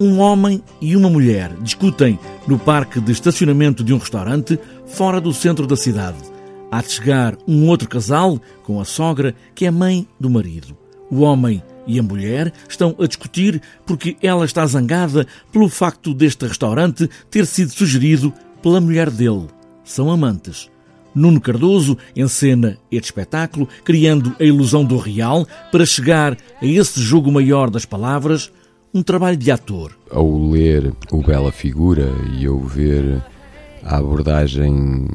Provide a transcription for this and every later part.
Um homem e uma mulher discutem no parque de estacionamento de um restaurante fora do centro da cidade. Há de chegar um outro casal com a sogra, que é mãe do marido. O homem e a mulher estão a discutir porque ela está zangada pelo facto deste restaurante ter sido sugerido pela mulher dele. São amantes. Nuno Cardoso encena este espetáculo, criando a ilusão do real para chegar a esse jogo maior das palavras um trabalho de ator. Ao ler o Bela Figura e ao ver a abordagem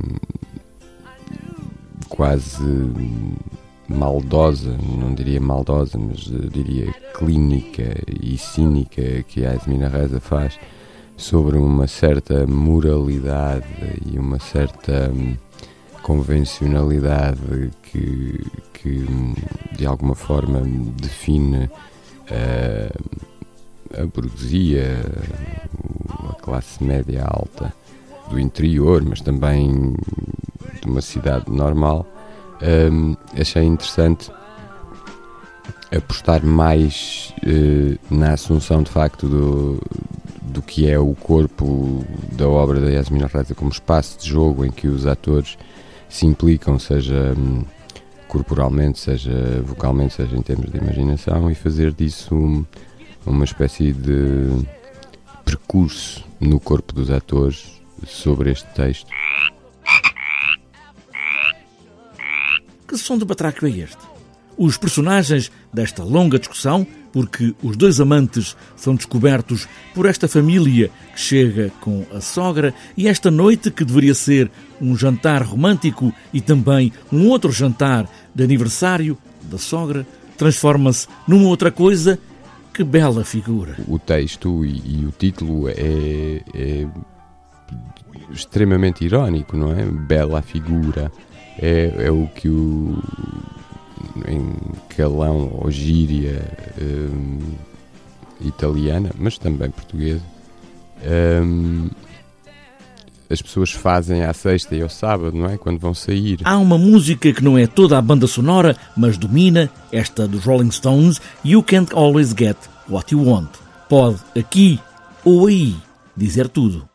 quase maldosa, não diria maldosa, mas diria clínica e cínica que a Esmina Reza faz sobre uma certa moralidade e uma certa convencionalidade que, que de alguma forma define uh, a burguesia, a classe média alta do interior, mas também de uma cidade normal, um, achei interessante apostar mais uh, na assunção de facto do, do que é o corpo da obra da Yasmina Reza como espaço de jogo em que os atores se implicam, seja um, corporalmente, seja vocalmente, seja em termos de imaginação, e fazer disso um, uma espécie de percurso no corpo dos atores sobre este texto. Que som de batraco é este? Os personagens desta longa discussão, porque os dois amantes são descobertos por esta família que chega com a sogra e esta noite que deveria ser um jantar romântico e também um outro jantar de aniversário da sogra, transforma-se numa outra coisa que bela figura! O texto e, e o título é, é, extremamente irónico, não é? Bela figura. É, é o que o. em calão ou gíria um, italiana, mas também portuguesa. Um, as pessoas fazem à sexta e ao sábado, não é? Quando vão sair. Há uma música que não é toda a banda sonora, mas domina, esta dos Rolling Stones, You Can't Always Get What You Want. Pode aqui ou aí dizer tudo.